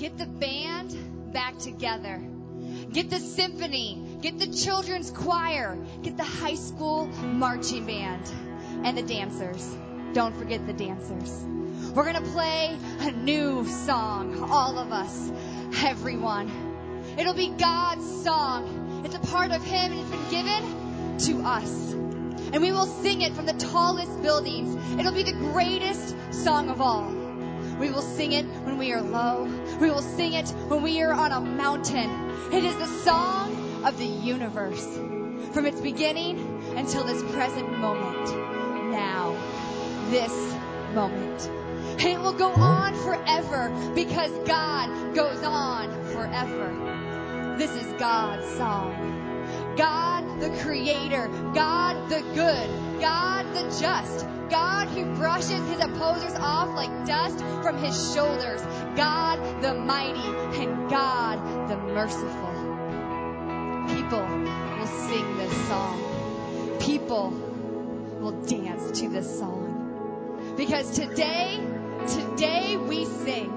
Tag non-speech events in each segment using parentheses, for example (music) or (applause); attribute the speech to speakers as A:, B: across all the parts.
A: Get the band back together. Get the symphony. Get the children's choir. Get the high school marching band. And the dancers. Don't forget the dancers. We're going to play a new song. All of us. Everyone. It'll be God's song. It's a part of Him and it's been given to us. And we will sing it from the tallest buildings. It'll be the greatest song of all. We will sing it when we are low. We will sing it when we are on a mountain. It is the song of the universe. From its beginning until this present moment. Now. This moment. And it will go on forever because God goes on forever. This is God's song. God the creator, God the good, God the just, God who brushes his opposers off like dust from his shoulders, God the mighty, and God the merciful. People will sing this song. People will dance to this song. Because today, today we sing.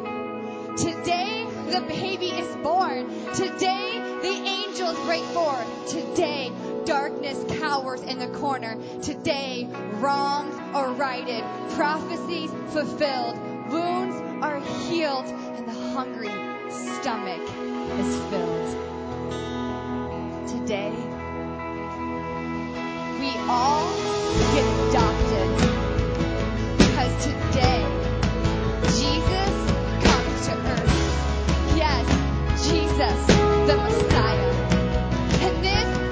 A: Today the baby is born. Today the angels break forth. Today darkness cowers in the corner. Today wrongs are righted. Prophecies fulfilled. Wounds are healed. And the hungry stomach is filled. Today we all get adopted. Because today Jesus comes to earth. Yes, Jesus, the Messiah. And this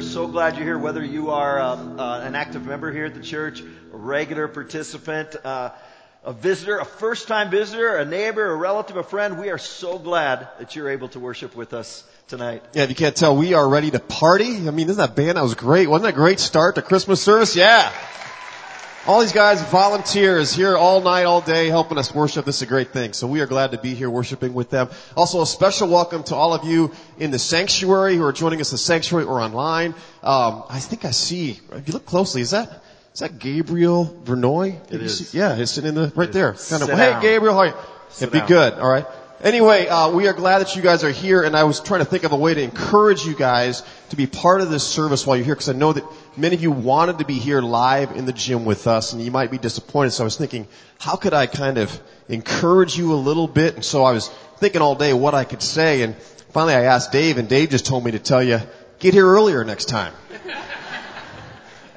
B: year. So we are so glad you're here, whether you are uh, uh, an active member here at the church, a regular participant, uh, a visitor, a first time visitor, a neighbor, a relative, a friend. We are so glad that you're able to worship with us tonight.
C: Yeah, if you can't tell, we are ready to party. I mean, isn't that band? That was great. Wasn't that a great start to Christmas service? Yeah. All these guys, volunteers, here all night, all day, helping us worship. This is a great thing. So we are glad to be here worshiping with them. Also, a special welcome to all of you in the sanctuary who are joining us in the sanctuary or online. Um, I think I see, if you look closely, is that, is that Gabriel Vernoy?
B: It is.
C: see- Yeah, he's sitting in the, right there. Kind of, hey. Gabriel, how are you? It'd be
B: down.
C: good, alright. Anyway, uh, we are glad that you guys are here, and I was trying to think of a way to encourage you guys to be part of this service while you're here, because I know that many of you wanted to be here live in the gym with us, and you might be disappointed. So I was thinking, how could I kind of encourage you a little bit? And so I was thinking all day what I could say, and finally I asked Dave, and Dave just told me to tell you, get here earlier next time.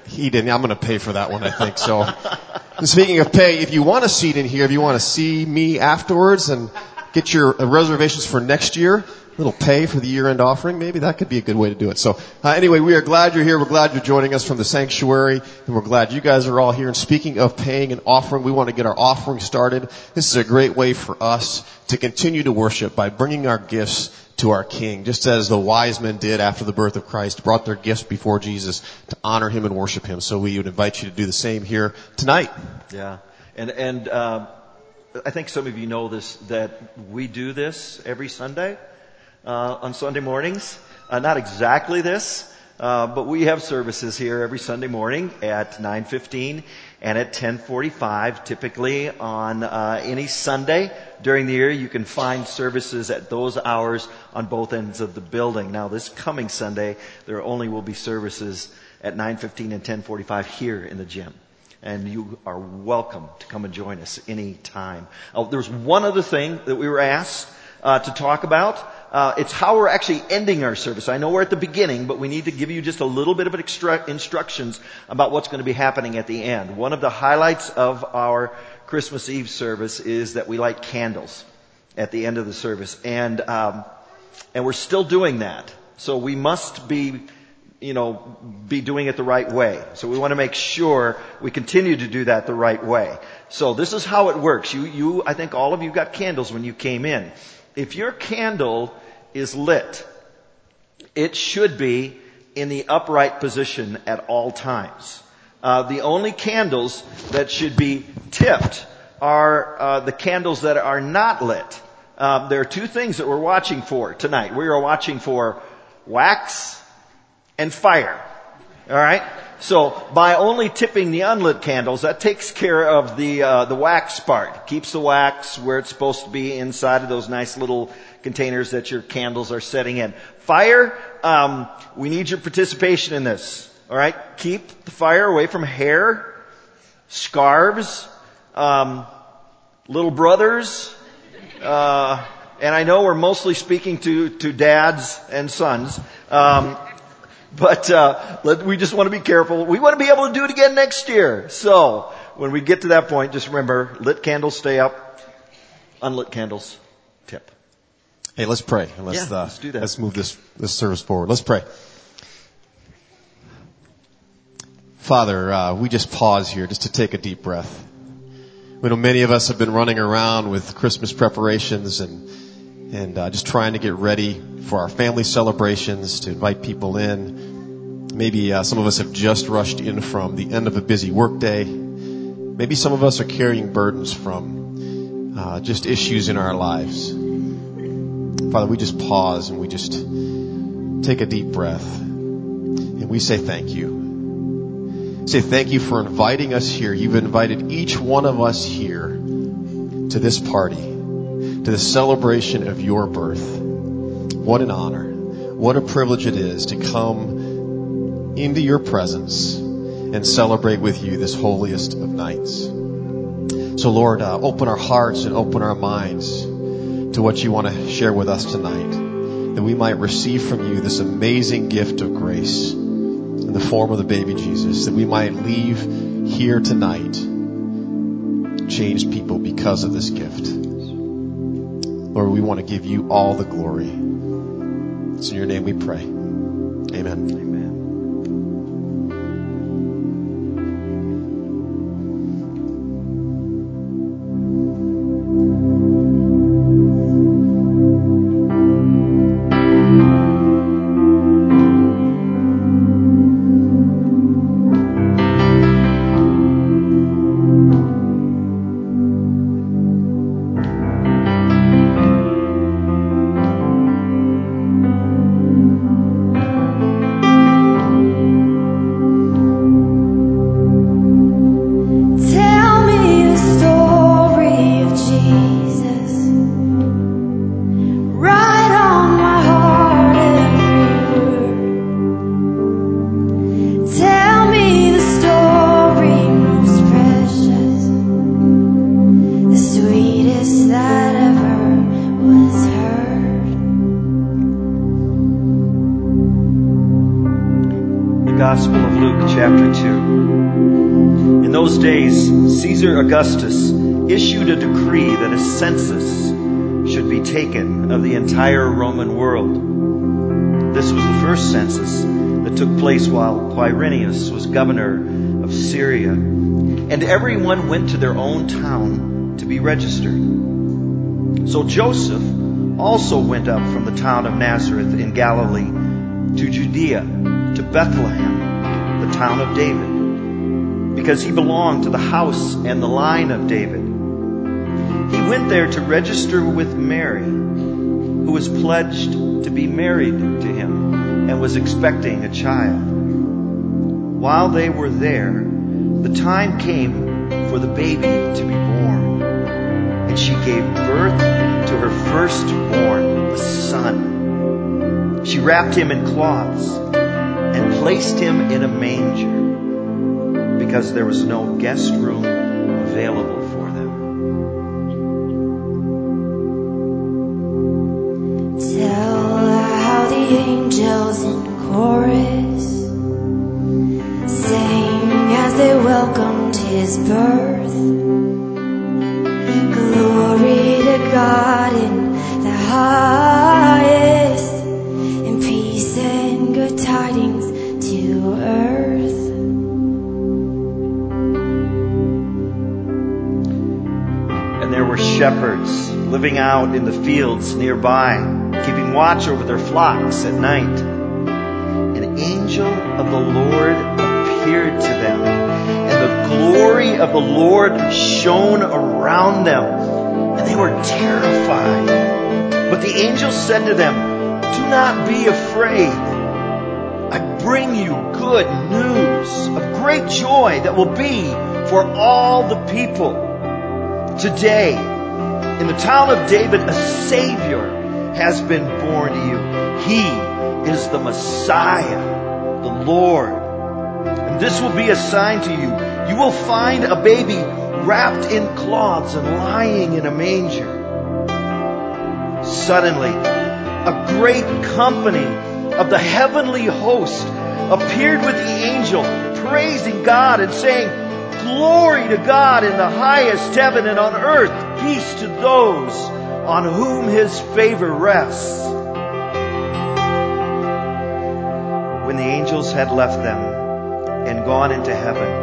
C: He didn't. I'm going to pay for that one, I think. So, and speaking of pay, if you want a seat in here, if you want to see me afterwards and get your uh, reservations for next year, A little pay for the year-end offering, maybe that could be a good way to do it. So, uh, anyway, we are glad you're here. We're glad you're joining us from the sanctuary, and we're glad you guys are all here. And speaking of paying an offering, we want to get our offering started. This is a great way for us to continue to worship by bringing our gifts to our King, just as the wise men did after the birth of Christ, brought their gifts before Jesus to honor Him and worship Him. So we would invite you to do the same here tonight.
B: Yeah, and and um, I think some of you know this that we do this every Sunday uh, on Sunday mornings. Uh, not exactly this, uh, but we have services here every Sunday morning at 9:15 and at 10:45. Typically on uh, any Sunday during the year, you can find services at those hours on both ends of the building. Now, this coming Sunday, there only will be services at 9:15 and 10:45 here in the gym and you are welcome to come and join us any time. Oh, there's one other thing that we were asked uh, to talk about. Uh, it's how we're actually ending our service. I know we're at the beginning, but we need to give you just a little bit of extra instructions about what's going to be happening at the end. One of the highlights of our Christmas Eve service is that we light candles at the end of the service, and um, and we're still doing that. So we must be you know, be doing it the right way. So we want to make sure we continue to do that the right way. So this is how it works. You, you, I think all of you got candles when you came in. If your candle is lit, it should be in the upright position at all times. Uh, the only candles that should be tipped are uh, the candles that are not lit. Um, there are two things that we're watching for tonight. We are watching for wax and fire. All right. So by only tipping the unlit candles, that takes care of the uh, the wax part. Keeps the wax where it's supposed to be inside of those nice little containers that your candles are setting in. Fire. Um, we need your participation in this. All right. Keep the fire away from hair, scarves, um, little brothers. Uh, and I know we're mostly speaking to to dads and sons. Um, but uh, let, we just want to be careful. We want to be able to do it again next year. So when we get to that point, just remember: lit candles stay up, unlit candles tip.
C: Hey, let's pray. Let's,
B: Yeah,
C: uh,
B: let's do that.
C: Let's move this, this service forward. Let's pray. Father, uh, we just pause here just to take a deep breath. We know many of us have been running around with Christmas preparations and and uh, just trying to get ready for our family celebrations to invite people in. Maybe uh, some of us have just rushed in from the end of a busy workday. Maybe some of us are carrying burdens from uh, just issues in our lives. Father, we just pause and we just take a deep breath and we say thank you. Say thank you for inviting us here. You've invited each one of us here to this party, to the celebration of your birth. What an honor. What a privilege it is to come into your presence and celebrate with you this holiest of nights. So, Lord, uh, open our hearts and open our minds to what you want to share with us tonight, that we might receive from you this amazing gift of grace in the form of the baby Jesus, that we might leave here tonight changed people because of this gift. Lord, we want to give you all the glory. It's in your name we pray. Amen.
B: Amen. Governor of Syria, and everyone went to their own town to be registered. So Joseph also went up from the town of Nazareth in Galilee to Judea, to Bethlehem, the town of David, because he belonged to the house and the line of David. He went there to register with Mary, who was pledged to be married to him and was expecting a child. While they were there, the time came for the baby to be born, and she gave birth to her firstborn, a son. She wrapped him in cloths and placed him in a manger because there was no guest room available for them.
D: Tell how the angels in chorus welcomed his birth. Glory to God in the highest, and peace and good tidings to earth.
B: And there were shepherds living out in the fields nearby, keeping watch over their flocks at night. An angel of the Lord of the Lord shone around them, and they were terrified. But the angel said to them, Do not be afraid. I bring you good news of great joy that will be for all the people. Today, in the town of David, a Savior has been born to you. He is the Messiah, the Lord. And this will be a sign to you. You will find a baby wrapped in cloths and lying in a manger. Suddenly, a great company of the heavenly host appeared with the angel, praising God and saying, Glory to God in the highest heaven and on earth, peace to those on whom his favor rests. When the angels had left them and gone into heaven,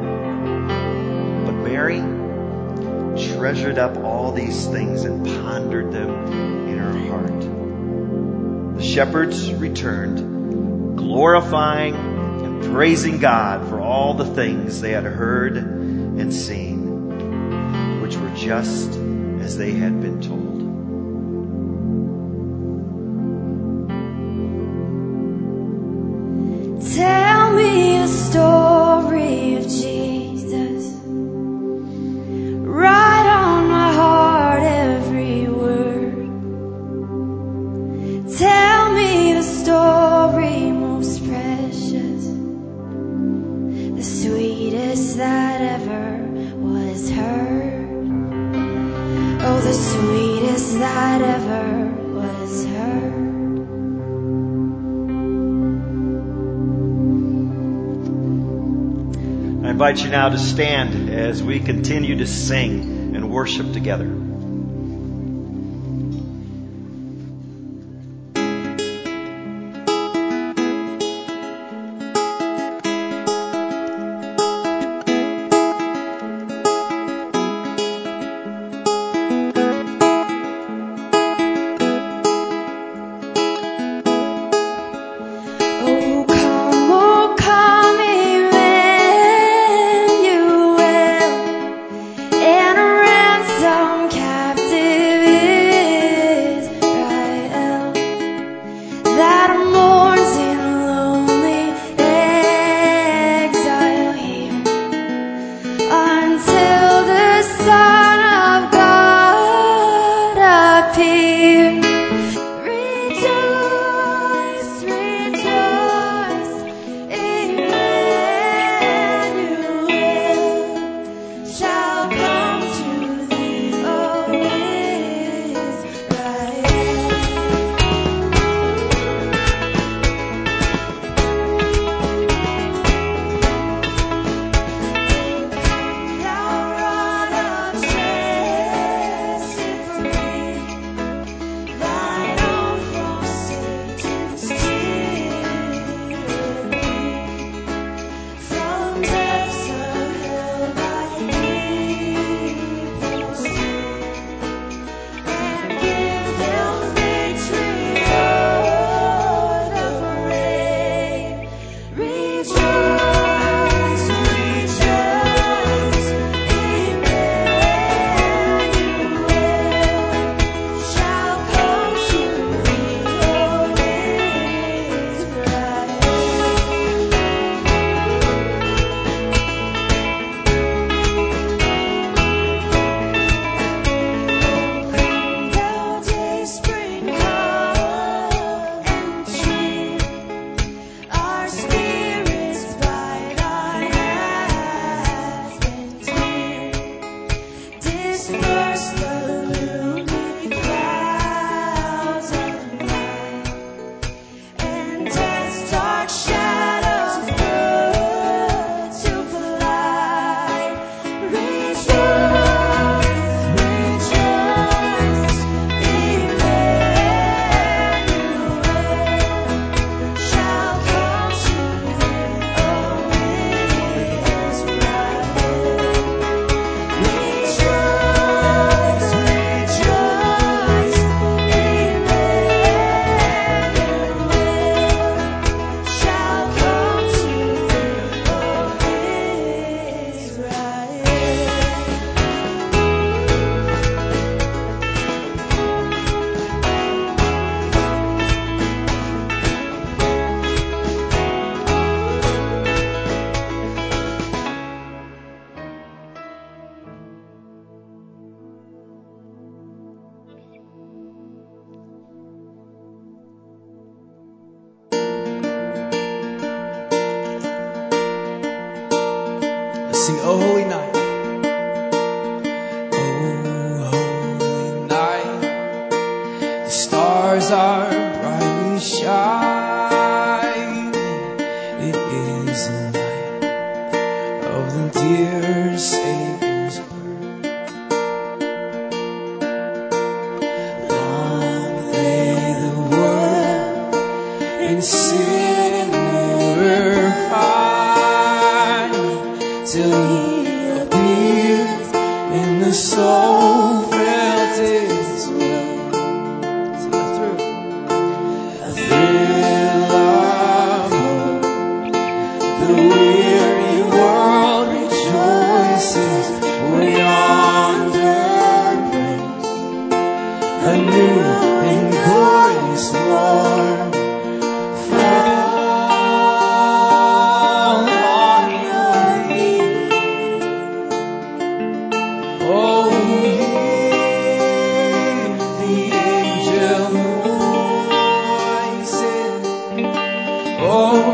B: Treasured up all these things and pondered them in her heart. The shepherds returned, glorifying and praising God for all the things they had heard and seen, which were just as they had been told.
D: Tell me a story
B: invite you now to stand as we continue to sing and worship together.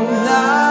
E: Night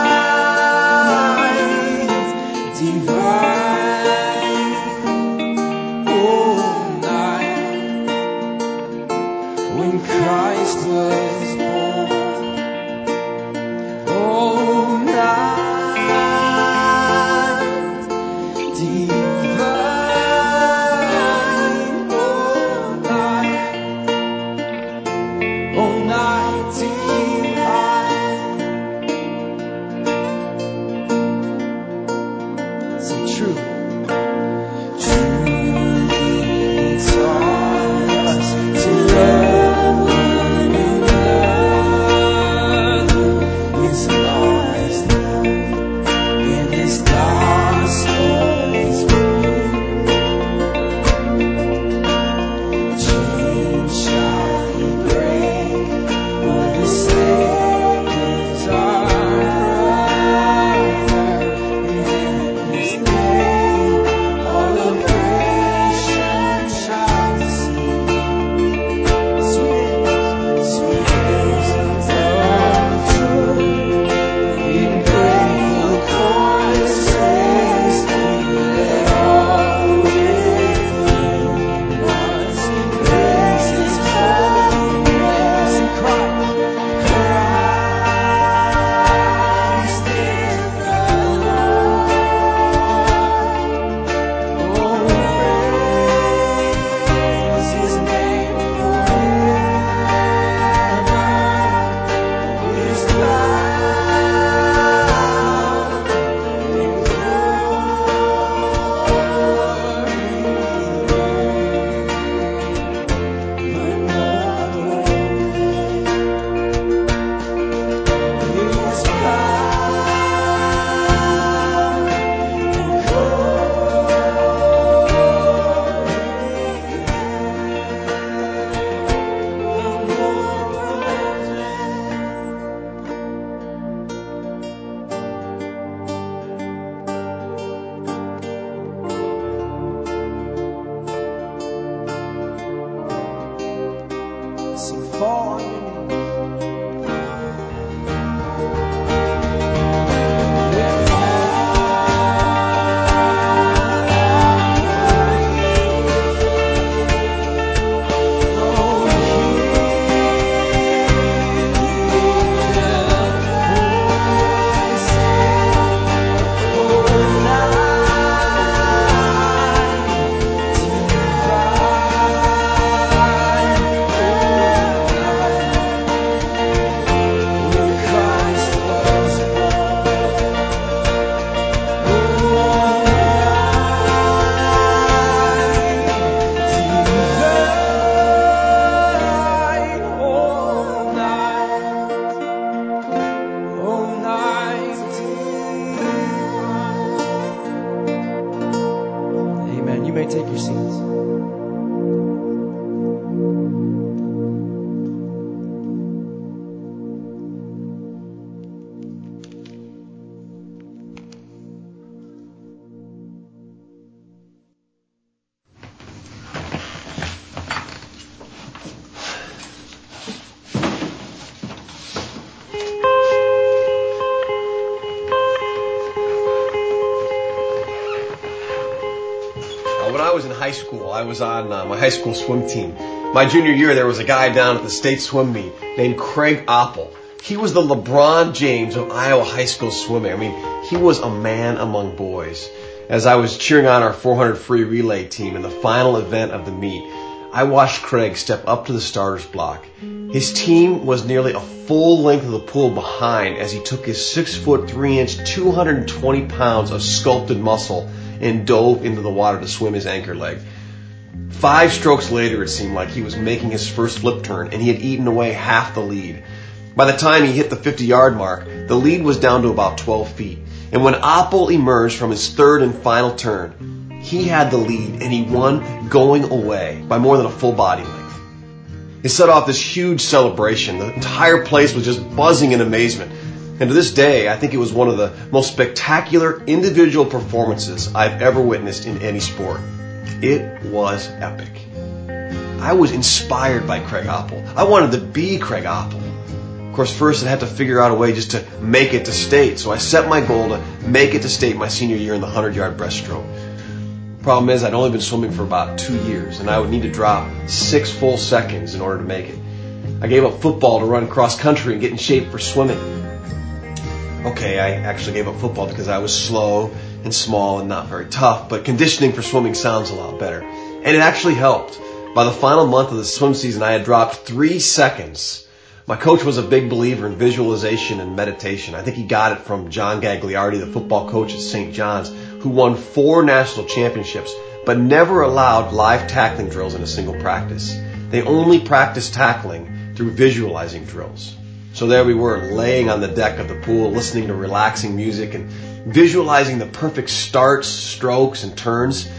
E: was on
C: uh, my high school swim team. My junior year, there was a guy down at the state swim meet named Craig Oppel. He was the LeBron James of Iowa high school swimming. I mean, he was a man among boys. As I was cheering on our 400 free relay team in the final event of the meet, I watched Craig step up to the starters block. His team was nearly a full length of the pool behind as he took his six foot three inch, 220 pounds of sculpted muscle and dove into the water to swim his anchor leg. Five strokes later, it seemed like he was making his first flip turn and he had eaten away half the lead. By the time he hit the 50 yard mark, the lead was down to about 12 feet. And when Oppel emerged from his third and final turn, he had the lead and he won going away by more than a full body length. He set off this huge celebration. The entire place was just buzzing in amazement. And to this day, I think it was one of the most spectacular individual performances I've ever witnessed in any sport. It was epic. I was inspired by Craig Oppel. I wanted to be Craig Oppel. Of course, first I had to figure out a way just to make it to state. So I set my goal to make it to state my senior year in the 100 yard breaststroke. Problem is, I'd only been swimming for about two years, and I would need to drop six full seconds in order to make it. I gave up football to run cross country and get in shape for swimming. Okay, I actually gave up football because I was slow and small and not very tough, but conditioning for swimming sounds a lot better. And it actually helped. By the final month of the swim season, I had dropped three seconds. My coach was a big believer in visualization and meditation. I think he got it from John Gagliardi, the football coach at St. John's, who won four national championships, but never allowed live tackling drills in a single practice. They only practiced tackling through visualizing drills. So there we were, laying on the deck of the pool, listening to relaxing music and visualizing the perfect starts, strokes, and turns.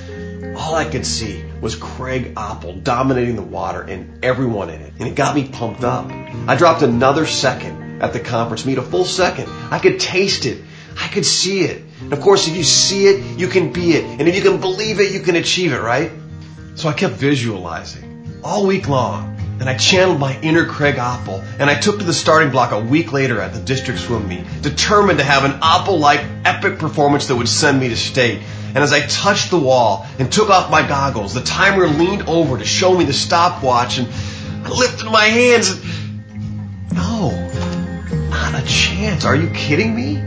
C: All I could see was Craig Oppel dominating the water and everyone in it. And it got me pumped up. I dropped another second at the conference meet, a full second. I could taste it. I could see it. And of course, if you see it, you can be it. And if you can believe it, you can achieve it, right? So I kept visualizing all week long and I channeled my inner Craig Oppel, and I took to the starting block a week later at the district swim meet, determined to have an Oppel-like epic performance that would send me to state. And as I touched the wall and took off my goggles, the timer leaned over to show me the stopwatch, and I lifted my hands and no, not a chance. Are you kidding me?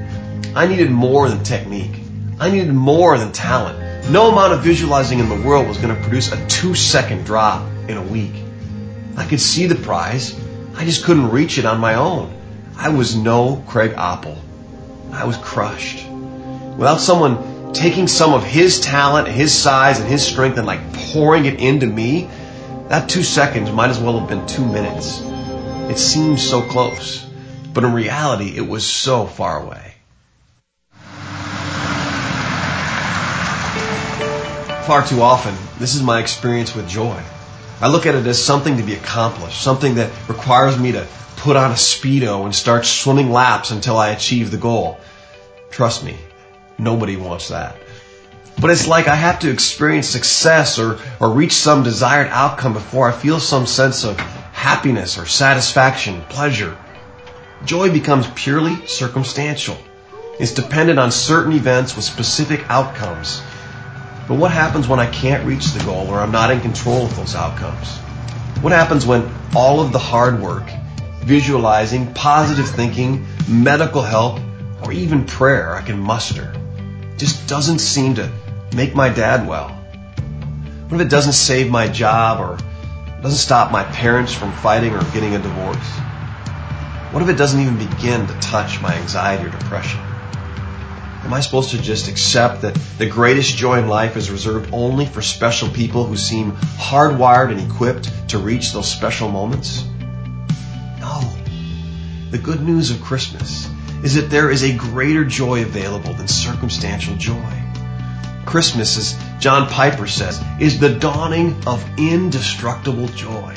C: I needed more than technique. I needed more than talent. No amount of visualizing in the world was going to produce a two second drop in a week. I could see the prize. I just couldn't reach it on my own. I was no Craig Oppel. I was crushed. Without someone taking some of his talent, his size, and his strength and like pouring it into me, that two seconds might as well have been two minutes. It seemed so close, but in reality, it was so far away. Far too often, this is my experience with joy. I look at it as something to be accomplished, something that requires me to put on a Speedo and start swimming laps until I achieve the goal. Trust me, nobody wants that. But it's like I have to experience success or, or reach some desired outcome before I feel some sense of happiness or satisfaction, pleasure. Joy becomes purely circumstantial. It's dependent on certain events with specific outcomes. But what happens when I can't reach the goal or I'm not in control of those outcomes? What happens when all of the hard work, visualizing, positive thinking, medical help, or even prayer I can muster just doesn't seem to make my dad well? What if it doesn't save my job or doesn't stop my parents from fighting or getting a divorce? What if it doesn't even begin to touch my anxiety or depression? Am I supposed to just accept that the greatest joy in life is reserved only for special people who seem hardwired and equipped to reach those special moments? No. The good news of Christmas is that there is a greater joy available than circumstantial joy. Christmas, as John Piper says, is the dawning of indestructible joy.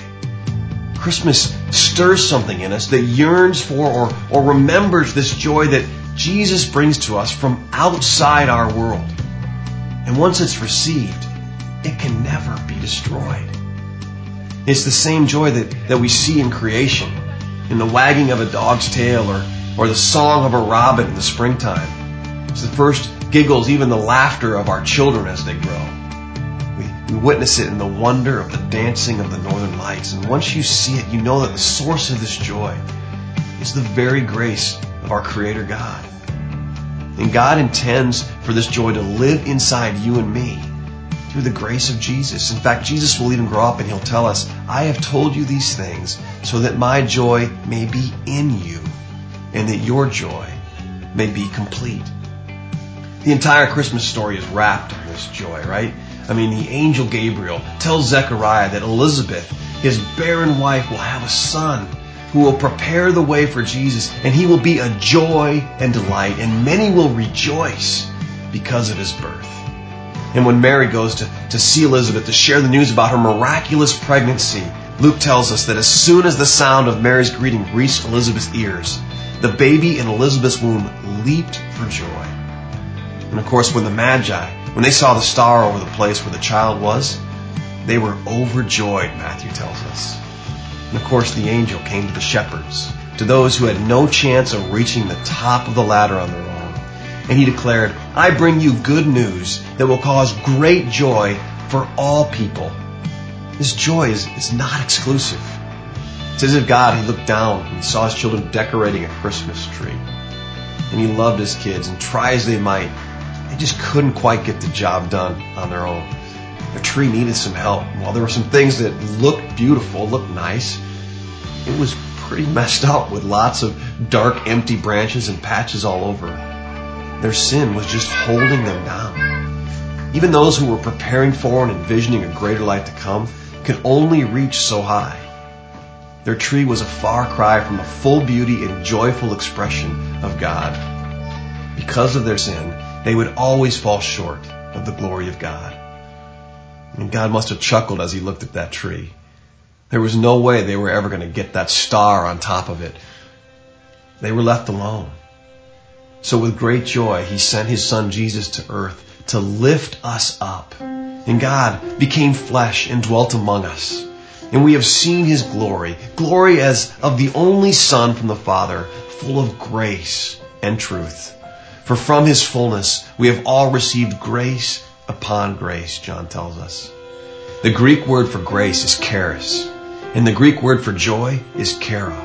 C: Christmas stirs something in us that yearns for or, or remembers this joy that Jesus brings to us from outside our world. And once it's received, it can never be destroyed. It's the same joy that, that we see in creation, in the wagging of a dog's tail or, or the song of a robin in the springtime. It's the first giggles, even the laughter of our children as they grow. We, we witness it in the wonder of the dancing of the northern lights. And once you see it, you know that the source of this joy is the very grace our Creator God. And God intends for this joy to live inside you and me through the grace of Jesus. In fact, Jesus will even grow up and he'll tell us, I have told you these things so that my joy may be in you and that your joy may be complete. The entire Christmas story is wrapped in this joy, right? I mean, the angel Gabriel tells Zechariah that Elizabeth, his barren wife, will have a son who will prepare the way for Jesus, and he will be a joy and delight, and many will rejoice because of his birth. And when Mary goes to, to see Elizabeth to share the news about her miraculous pregnancy, Luke tells us that as soon as the sound of Mary's greeting reached Elizabeth's ears, the baby in Elizabeth's womb leaped for joy. And of course, when the Magi, when they saw the star over the place where the child was, they were overjoyed, Matthew tells us. And of course, the angel came to the shepherds, to those who had no chance of reaching the top of the ladder on their own. And he declared, I bring you good news that will cause great joy for all people. This joy is, is not exclusive. It's as if God, he looked down and saw his children decorating a Christmas tree. And he loved his kids, and try as they might, they just couldn't quite get the job done on their own. The tree needed some help. While there were some things that looked beautiful, looked nice, it was pretty messed up with lots of dark, empty branches and patches all over. Their sin was just holding them down. Even those who were preparing for and envisioning a greater life to come could only reach so high. Their tree was a far cry from the full beauty and joyful expression of God. Because of their sin, they would always fall short of the glory of God. And God must have chuckled as he looked at that tree. There was no way they were ever going to get that star on top of it. They were left alone. So with great joy, he sent his son Jesus to earth to lift us up. And God became flesh and dwelt among us. And we have seen his glory, glory as of the only son from the Father, full of grace and truth. For from his fullness we have all received grace upon grace, John tells us. The Greek word for grace is charis, and the Greek word for joy is chara.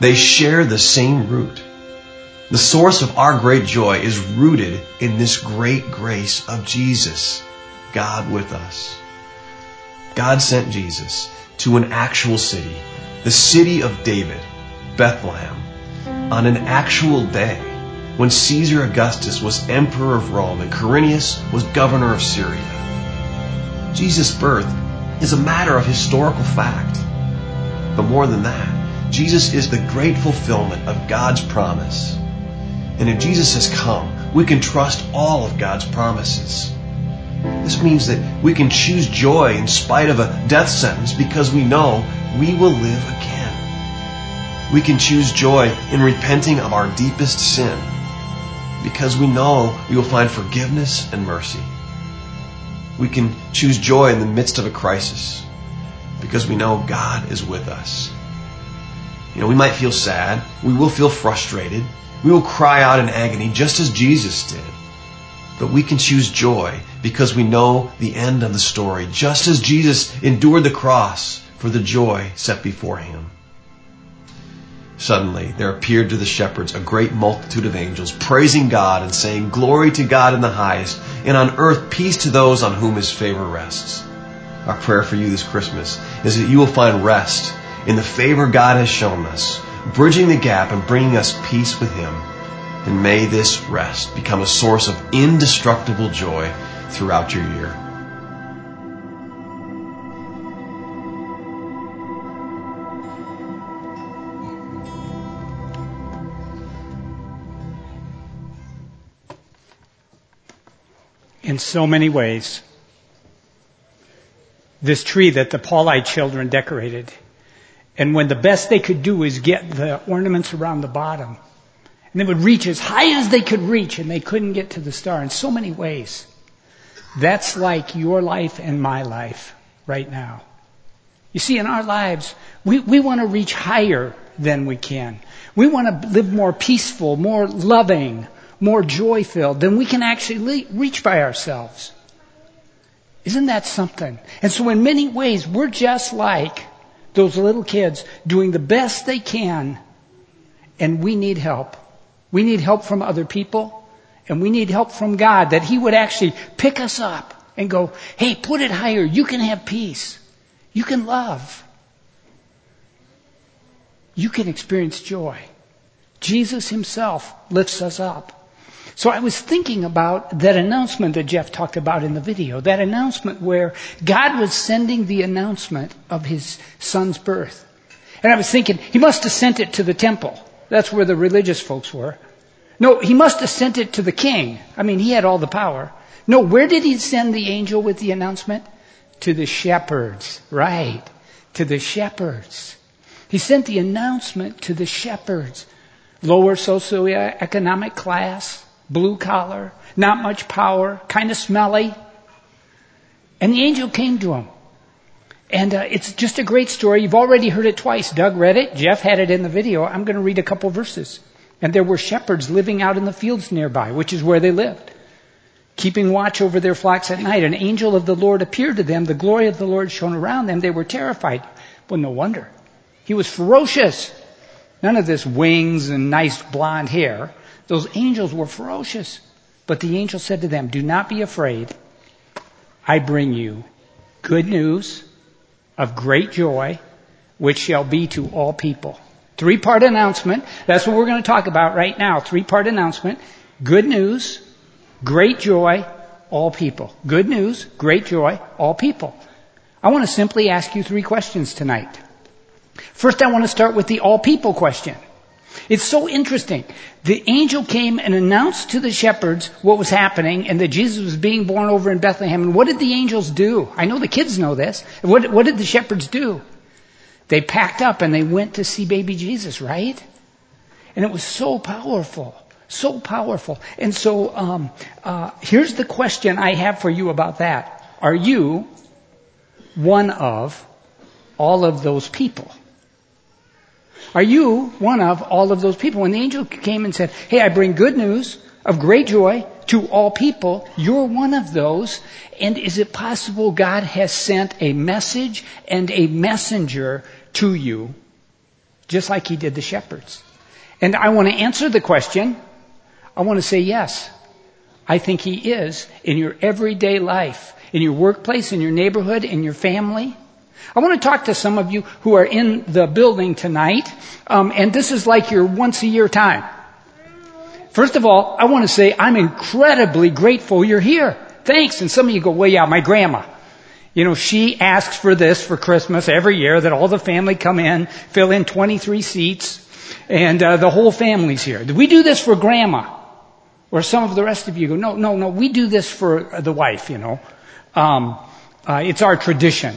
C: They share the same root. The source of our great joy is rooted in this great grace of Jesus, God with us. God sent Jesus to an actual city, the city of David, Bethlehem, on an actual day when Caesar Augustus was emperor of Rome and Quirinius was governor of Syria. Jesus' birth is a matter of historical fact. But more than that, Jesus is the great fulfillment of God's promise and if Jesus has come, we can trust all of God's promises. This means that we can choose joy in spite of a death sentence because we know we will live again. We can choose joy in repenting of our deepest sin because we know we will find forgiveness and mercy. We can choose joy in the midst of a crisis because we know God is with us. You know, we might feel sad. We will feel frustrated. We will cry out in agony just as Jesus did. But we can choose joy because we know the end of the story, just as Jesus endured the cross for the joy set before him. Suddenly, there appeared to the shepherds a great multitude of angels, praising God and saying, Glory to God in the highest, and on earth peace to those on whom his favor rests. Our prayer for you this Christmas is that you will find rest in the favor God has shown us bridging the gap and bringing us peace with Him. And may this rest become a source of indestructible joy throughout your year.
F: In so many ways. This tree that the Paulite children decorated and when the best they could do is get the ornaments around the bottom. And they would reach as high as they could reach and they couldn't get to the star in so many ways. That's like your life and my life right now. You see, in our lives, we, we want to reach higher than we can. We want to live more peaceful, more loving, more joy filled than we can actually reach by ourselves. Isn't that something? And so in many ways, we're just like those little kids doing the best they can, and we need help. We need help from other people, and we need help from God that He would actually pick us up and go, hey, put it higher. You can have peace. You can love. You can experience joy. Jesus Himself lifts us up. So I was thinking about that announcement that Jeff talked about in the video, that announcement where God was sending the announcement of his son's birth. And I was thinking, he must have sent it to the temple. That's where the religious folks were. No, he must have sent it to the king. I mean, he had all the power. No, where did he send the angel with the announcement? To the shepherds. Right. To the shepherds. He sent the announcement to the shepherds. Lower socioeconomic class, blue collar, not much power, kind of smelly. And the angel came to him. And uh, it's just a great story. You've already heard it twice. Doug read it. Jeff had it in the video. I'm going to read a couple verses. And there were shepherds living out in the fields nearby, which is where they lived, keeping watch over their flocks at night. An angel of the Lord appeared to them. The glory of the Lord shone around them. They were terrified. Well, no wonder. He was ferocious. None of this wings and nice blonde hair. Those angels were ferocious. But the angel said to them, Do not be afraid. I bring you good news of great joy, which shall be to all people. Three part announcement. That's what we're going to talk about right now. Three part announcement. Good news, great joy, all people. Good news, great joy, all people. I want to simply ask you three questions tonight. First, I want to start with the all people question. It's so interesting. The angel came and announced to the shepherds what was happening and that Jesus was being born over in Bethlehem. And what did the angels do? I know the kids know this. What, what did the shepherds do? They packed up and they went to see baby Jesus, right? And it was so powerful. So powerful. And so, um, uh, here's the question I have for you about that. Are you one of all of those people? Are you one of all of those people? When the angel came and said, Hey, I bring good news of great joy to all people, you're one of those. And is it possible God has sent a message and a messenger to you, just like He did the shepherds? And I want to answer the question. I want to say yes. I think He is in your everyday life, in your workplace, in your neighborhood, in your family. I want to talk to some of you who are in the building tonight, um, and this is like your once a year time. First of all, I want to say I'm incredibly grateful you're here. Thanks. And some of you go, well, yeah, my grandma. You know, she asks for this for Christmas every year that all the family come in, fill in 23 seats, and uh, the whole family's here. Do we do this for grandma? Or some of the rest of you go, no, no, no, we do this for the wife, you know. Um, uh, it's our tradition.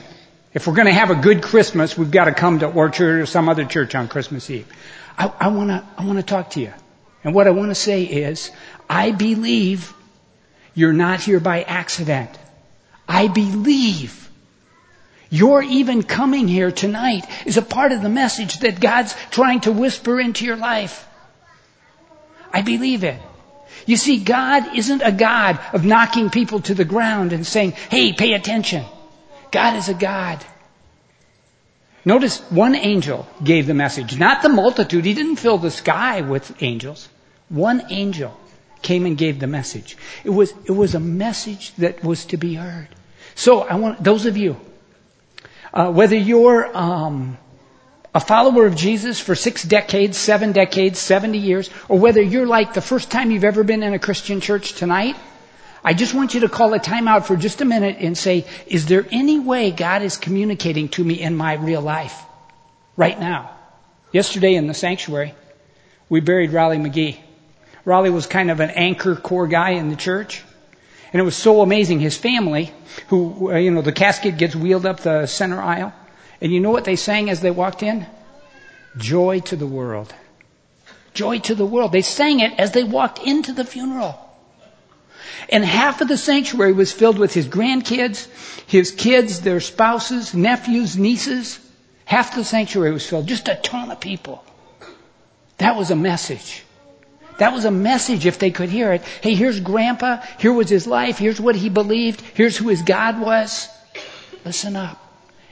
F: If we're going to have a good Christmas, we've got to come to Orchard or some other church on Christmas Eve. I, I want to, I want to talk to you. And what I want to say is, I believe you're not here by accident. I believe your even coming here tonight is a part of the message that God's trying to whisper into your life. I believe it. You see, God isn't a God of knocking people to the ground and saying, hey, pay attention. God is a God. Notice one angel gave the message, not the multitude. He didn't fill the sky with angels. One angel came and gave the message. It was, it was a message that was to be heard. So I want those of you, uh, whether you're um, a follower of Jesus for six decades, seven decades, seventy years, or whether you're like the first time you've ever been in a Christian church tonight, I just want you to call a timeout for just a minute and say, is there any way God is communicating to me in my real life right now? Yesterday in the sanctuary, we buried Raleigh McGee. Raleigh was kind of an anchor core guy in the church. And it was so amazing. His family, who, uh, you know, the casket gets wheeled up the center aisle. And you know what they sang as they walked in? Joy to the world. Joy to the world. They sang it as they walked into the funeral. And half of the sanctuary was filled with his grandkids, his kids, their spouses, nephews, nieces. Half the sanctuary was filled. Just a ton of people. That was a message. That was a message if they could hear it. Hey, here's grandpa. Here was his life. Here's what he believed. Here's who his God was. Listen up.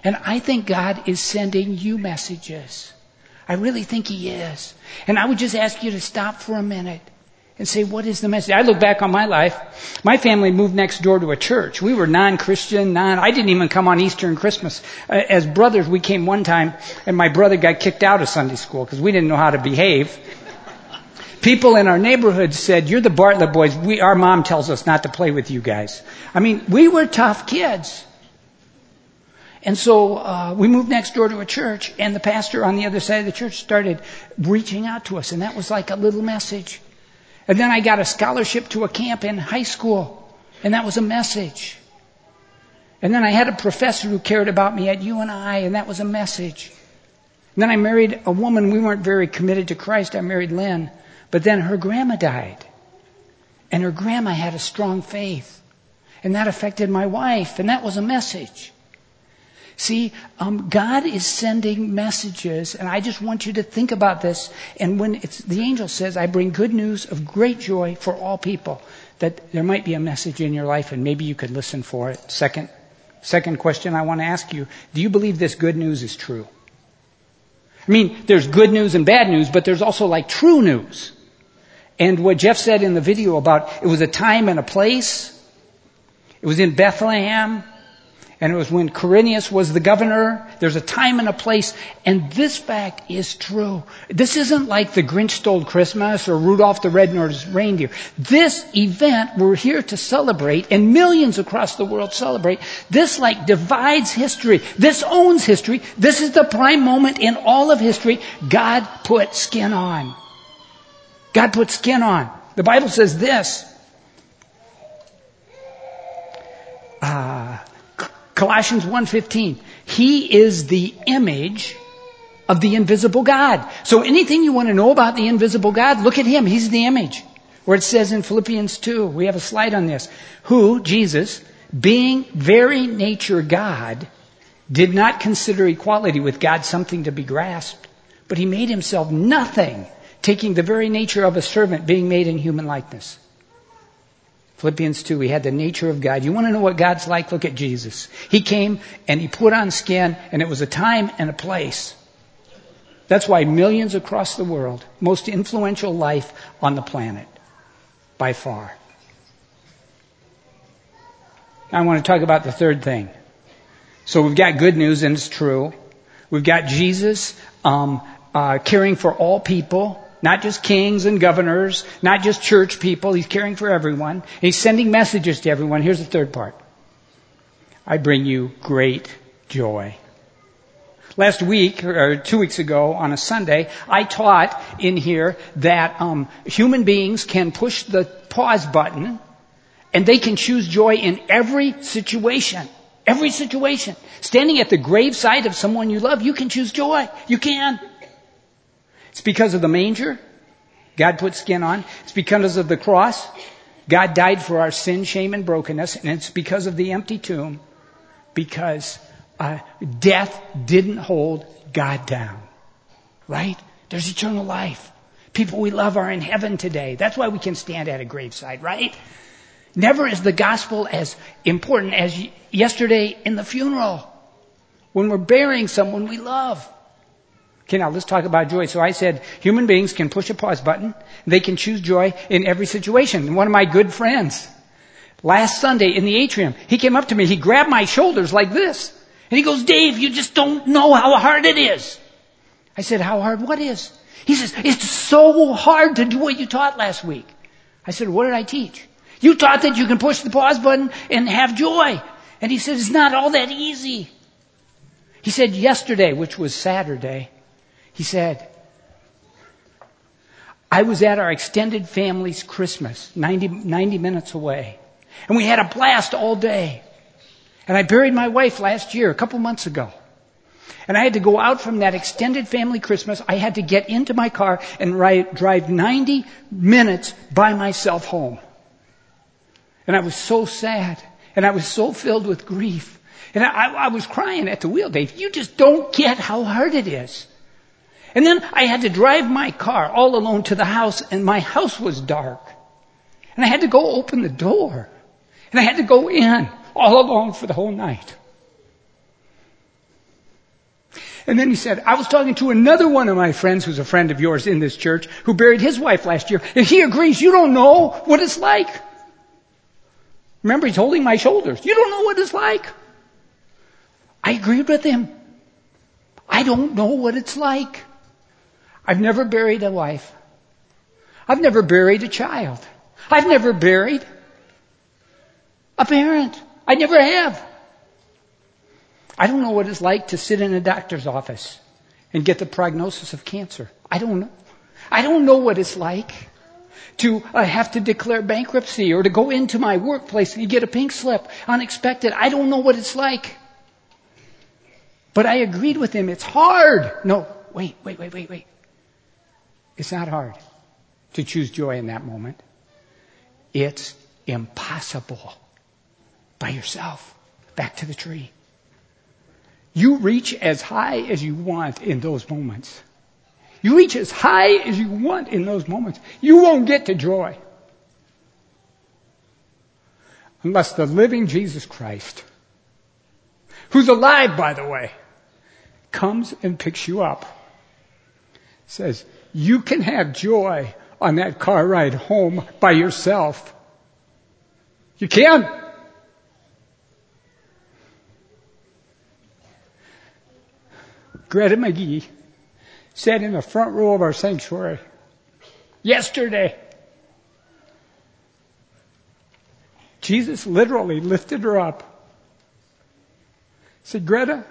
F: And I think God is sending you messages. I really think he is. And I would just ask you to stop for a minute and say, what is the message? I look back on my life. My family moved next door to a church. We were non-Christian, non, I didn't even come on Easter and Christmas. Uh, as brothers, we came one time and my brother got kicked out of Sunday school because we didn't know how to behave. people in our neighborhood said, you're the Bartlett boys. We, our mom tells us not to play with you guys. I mean, we were tough kids. And so uh, we moved next door to a church, and the pastor on the other side of the church started reaching out to us, and that was like a little message. And then I got a scholarship to a camp in high school, and that was a message. And then I had a professor who cared about me at UNI, and that was a message. And then I married a woman, we weren't very committed to Christ. I married Lynn. But then her grandma died. And her grandma had a strong faith. And that affected my wife, and that was a message. See, um, God is sending messages, and I just want you to think about this. And when it's, the angel says, I bring good news of great joy for all people, that there might be a message in your life, and maybe you could listen for it. Second, second question I want to ask you Do you believe this good news is true? I mean, there's good news and bad news, but there's also like true news. And what Jeff said in the video about it was a time and a place. It was in Bethlehem. And it was when Quirinius was the governor. There's a time and a place. And this fact is true. This isn't like the Grinch stole Christmas or Rudolph the Red-Nosed Reindeer. This event we're here to celebrate and millions across the world celebrate. This like divides history. This owns history. This is the prime moment in all of history. God put skin on. God put skin on. The Bible says this. Uh, Colossians 1:15. He is the image of the invisible God. So anything you want to know about the invisible God, look at him. He's the image. Where it says in Philippians 2, we have a slide on this, who, Jesus, being very nature God, did not consider equality with God something to be grasped, but he made himself nothing, taking the very nature of a servant, being made in human likeness. Philippians 2, he had the nature of God. You want to know what God's like? Look at Jesus. He came and he put on skin, and it was a time and a place. That's why millions across the world, most influential life on the planet, by far. I want to talk about the third thing. So we've got good news, and it's true. We've got Jesus um, uh, caring for all people. Not just kings and governors, not just church people. He's caring for everyone. He's sending messages to everyone. Here's the third part. I bring you great joy. Last week, or two weeks ago on a Sunday, I taught in here that um, human beings can push the pause button and they can choose joy in every situation. Every situation. Standing at the graveside of someone you love, you can choose joy. You can. It's because of the manger. God put skin on. It's because of the cross. God died for our sin, shame, and brokenness. And it's because of the empty tomb. Because uh, death didn't hold God down. Right? There's eternal life. People we love are in heaven today. That's why we can stand at a graveside, right? Never is the gospel as important as yesterday in the funeral when we're burying someone we love. Okay, now let's talk about joy. So I said human beings can push a pause button. They can choose joy in every situation. One of my good friends, last Sunday in the atrium, he came up to me, he grabbed my shoulders like this. And he goes, Dave, you just don't know how hard it is. I said, how hard what is? He says, it's so hard to do what you taught last week. I said, what did I teach? You taught that you can push the pause button and have joy. And he said, it's not all that easy. He said yesterday, which was Saturday, he said, I was at our extended family's Christmas, 90, 90 minutes away. And we had a blast all day. And I buried my wife last year, a couple months ago. And I had to go out from that extended family Christmas. I had to get into my car and ride, drive 90 minutes by myself home. And I was so sad. And I was so filled with grief. And I, I was crying at the wheel, Dave. You just don't get how hard it is. And then I had to drive my car all alone to the house and my house was dark. And I had to go open the door. And I had to go in all alone for the whole night. And then he said, I was talking to another one of my friends who's a friend of yours in this church who buried his wife last year. And he agrees, you don't know what it's like. Remember, he's holding my shoulders. You don't know what it's like. I agreed with him. I don't know what it's like. I've never buried a wife. I've never buried a child. I've never buried a parent. I never have. I don't know what it's like to sit in a doctor's office and get the prognosis of cancer. I don't know. I don't know what it's like to uh, have to declare bankruptcy or to go into my workplace and get a pink slip unexpected. I don't know what it's like. But I agreed with him. It's hard. No, wait, wait, wait, wait, wait. It's not hard to choose joy in that moment. It's impossible by yourself. Back to the tree. You reach as high as you want in those moments. You reach as high as you want in those moments. You won't get to joy. Unless the living Jesus Christ, who's alive by the way, comes and picks you up. Says, you can have joy on that car ride home by yourself. You can. Greta McGee sat in the front row of our sanctuary yesterday. Jesus literally lifted her up. Said, Greta,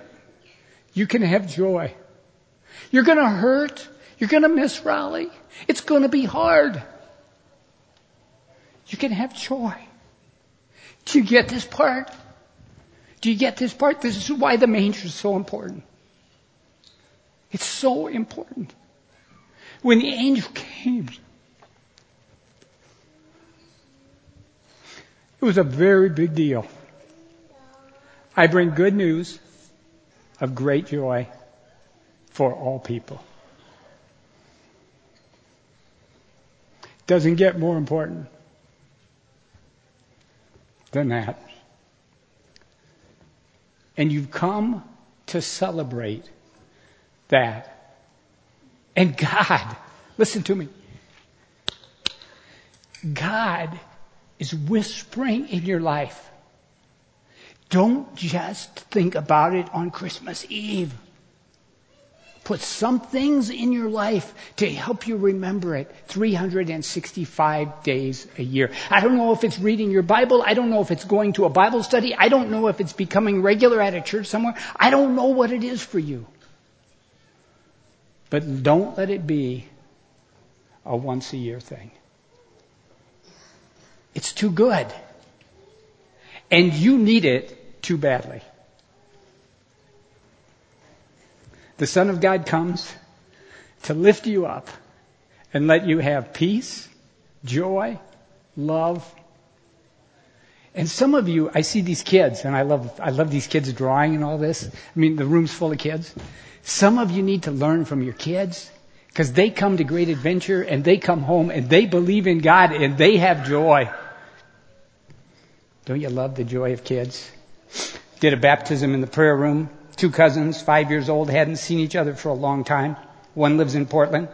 F: you can have joy. You're gonna hurt. You're gonna miss Raleigh. It's gonna be hard. You can have joy. Do you get this part? Do you get this part? This is why the manger is so important. It's so important. When the angel came, it was a very big deal. I bring good news of great joy for all people. Doesn't get more important than that. And you've come to celebrate that. And God, listen to me. God is whispering in your life. Don't just think about it on Christmas Eve. Put some things in your life to help you remember it 365 days a year. I don't know if it's reading your Bible. I don't know if it's going to a Bible study. I don't know if it's becoming regular at a church somewhere. I don't know what it is for you. But don't let it be a once a year thing. It's too good. And you need it too badly. The Son of God comes to lift you up and let you have peace, joy, love. And some of you, I see these kids, and I love, I love these kids drawing and all this. I mean, the room's full of kids. Some of you need to learn from your kids because they come to great adventure and they come home and they believe in God and they have joy. Don't you love the joy of kids? Did a baptism in the prayer room. Two cousins, five years old, hadn't seen each other for a long time. One lives in Portland.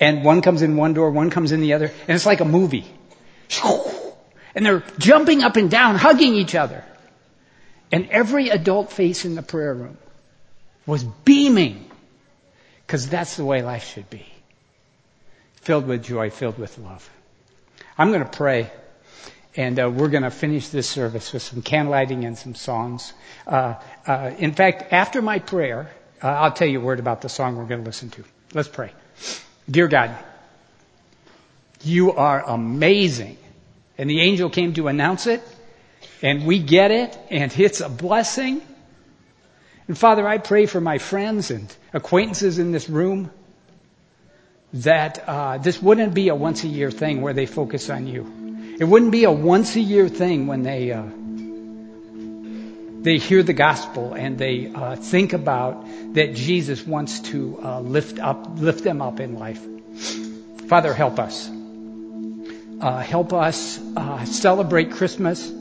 F: And one comes in one door, one comes in the other. And it's like a movie. (laughs) And they're jumping up and down, hugging each other. And every adult face in the prayer room was beaming. Because that's the way life should be. Filled with joy, filled with love. I'm going to pray. And uh, we're going to finish this service with some candlelighting and some songs. Uh, uh, in fact, after my prayer, uh, I'll tell you a word about the song we're going to listen to. Let's pray. Dear God, you are amazing. And the angel came to announce it, and we get it, and it's a blessing. And Father, I pray for my friends and acquaintances in this room that uh, this wouldn't be a once a year thing where they focus on you. It wouldn't be a once a year thing when they uh, they hear the gospel and they uh, think about that Jesus wants to uh, lift up lift them up in life. Father, help us. Uh, help us uh, celebrate Christmas.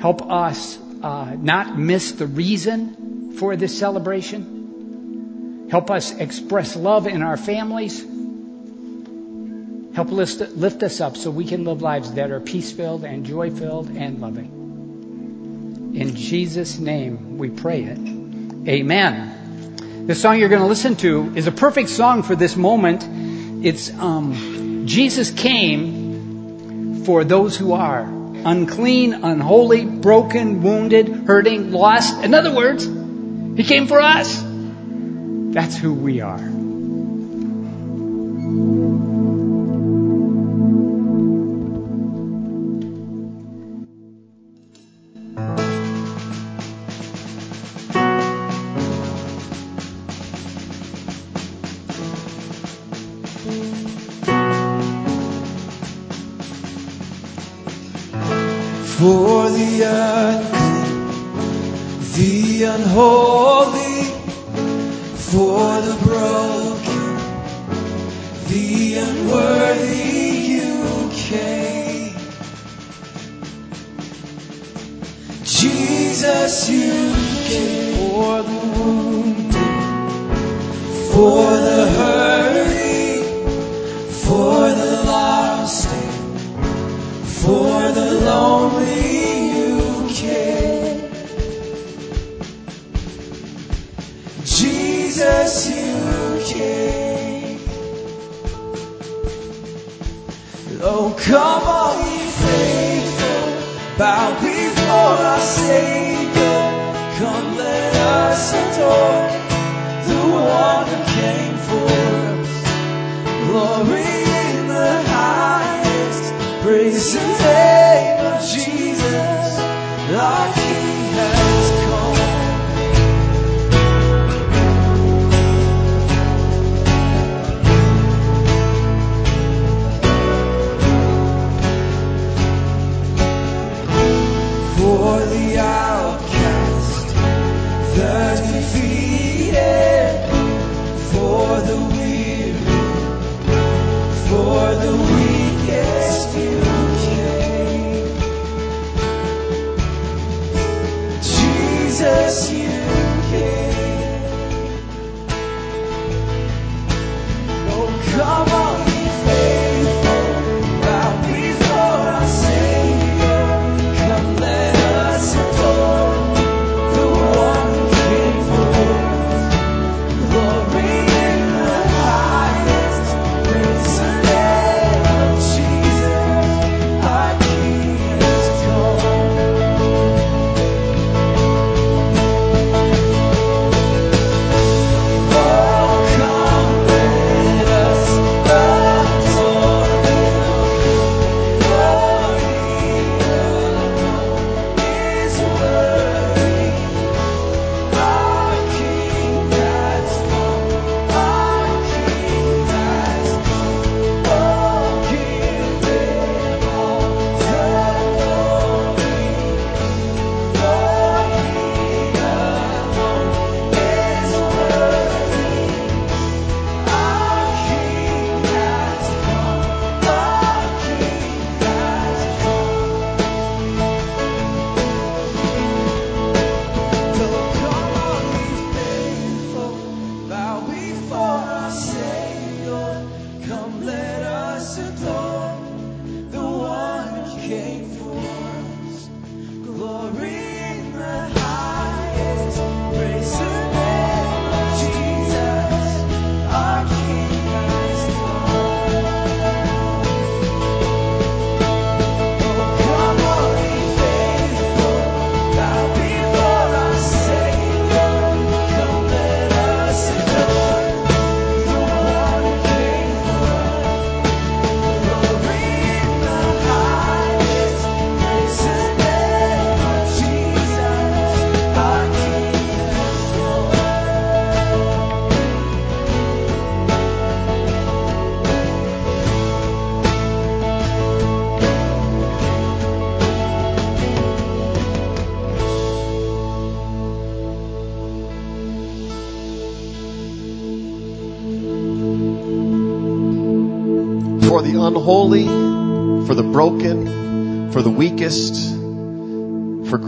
F: Help us uh, not miss the reason for this celebration. Help us express love in our families. Help lift, lift us up so we can live lives that are peace filled and joy filled and loving. In Jesus' name we pray it. Amen. The song you're going to listen to is a perfect song for this moment. It's um, Jesus came for those who are unclean, unholy, broken, wounded, hurting, lost. In other words, He came for us. That's who we are.
E: Oh.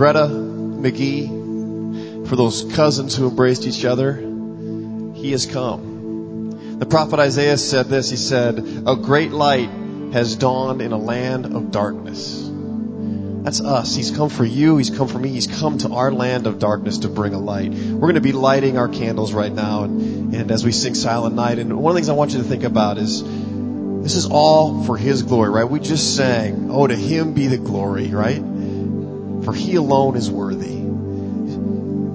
C: Greta McGee, for those cousins who embraced each other, he has come. The prophet Isaiah said this. He said, A great light has dawned in a land of darkness. That's us. He's come for you. He's come for me. He's come to our land of darkness to bring a light. We're going to be lighting our candles right now. And, and as we sing Silent Night, and one of the things I want you to think about is this is all for His glory, right? We just sang, Oh, to Him be the glory, right? For He alone is worthy.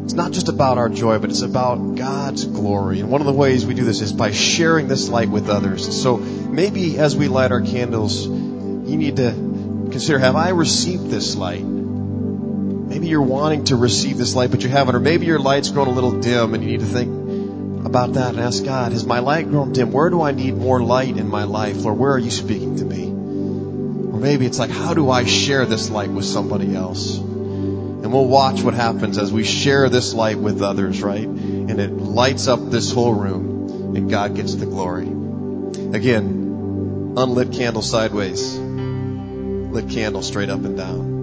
C: It's not just about our joy, but it's about God's glory. And one of the ways we do this is by sharing this light with others. So maybe as we light our candles, you need to consider, have I received this light? Maybe you're wanting to receive this light, but you haven't. Or maybe your light's grown a little dim and you need to think about that and ask God, has my light grown dim? Where do I need more light in my life? Lord, where are you speaking to me? Or maybe it's like, how do I share this light with somebody else? And we'll watch what happens as we share this light with others, right? And it lights up this whole room and God gets the glory. Again, unlit candle sideways, lit candle straight up and down.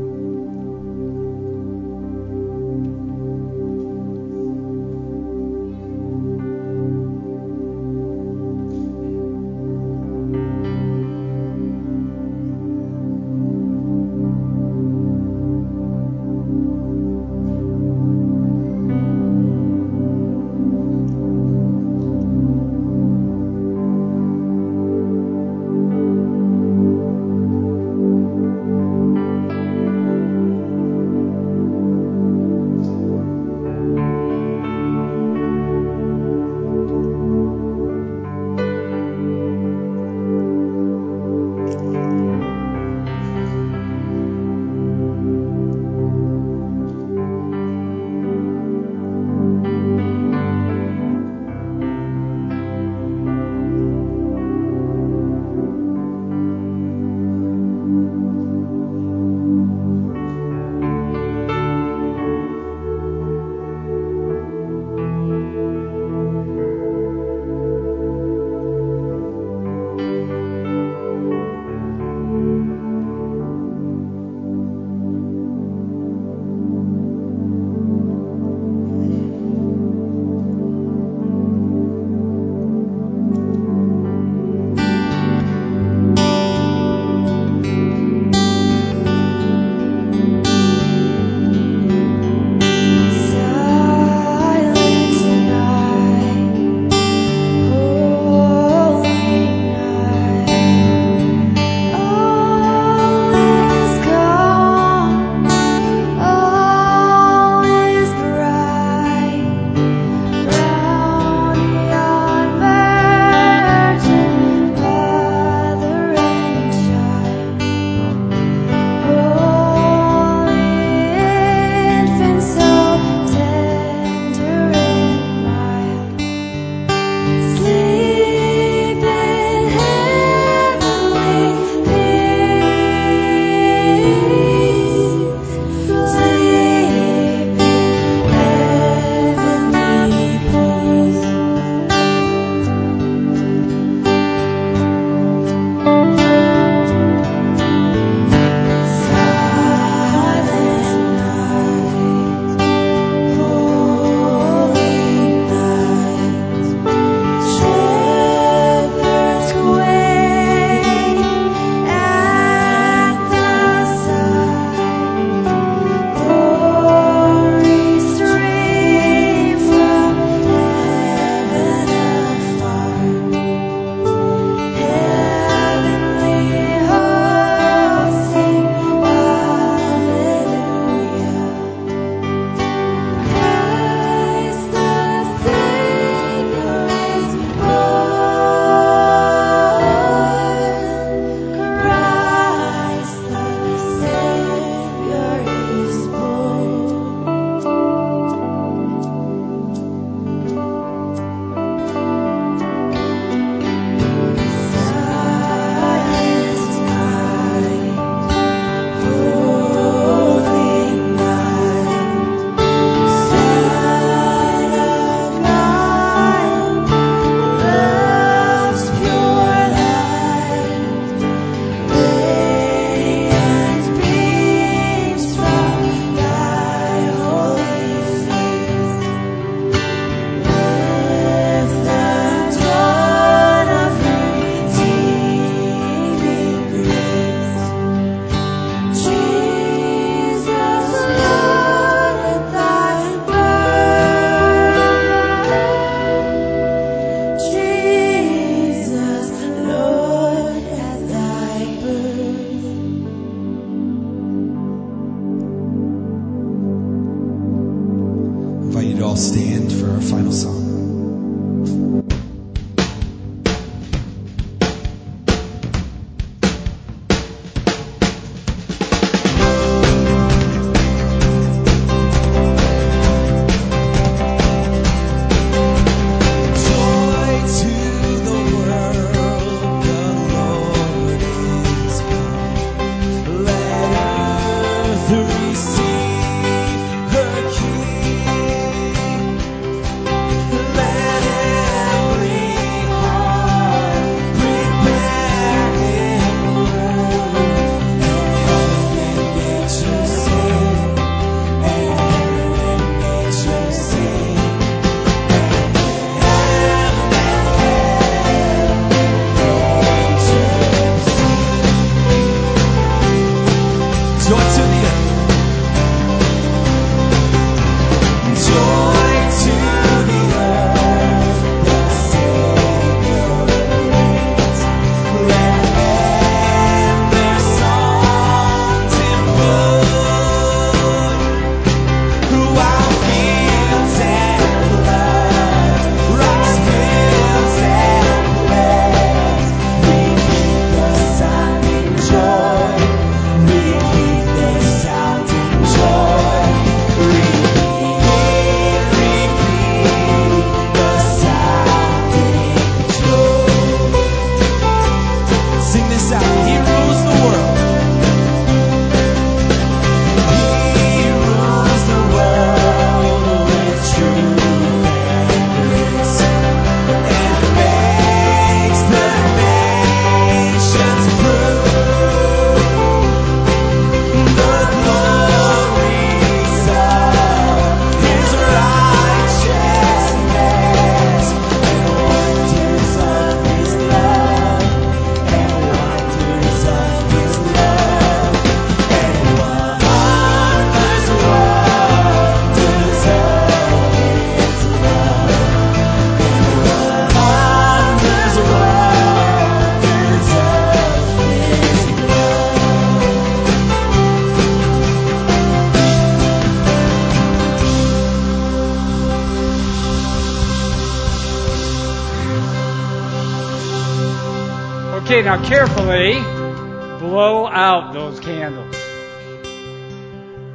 F: Blow out those candles.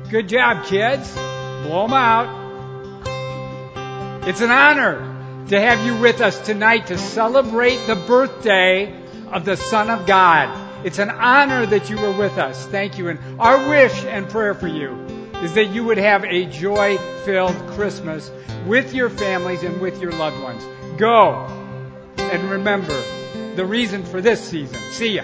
F: Good job, kids. Blow them out. It's an honor to have you with us tonight to celebrate the birthday of the Son of God. It's an honor that you were with us. Thank you. And our wish and prayer for you is that you would have a joy filled Christmas with your families and with your loved ones. Go and remember the reason for this season. See ya.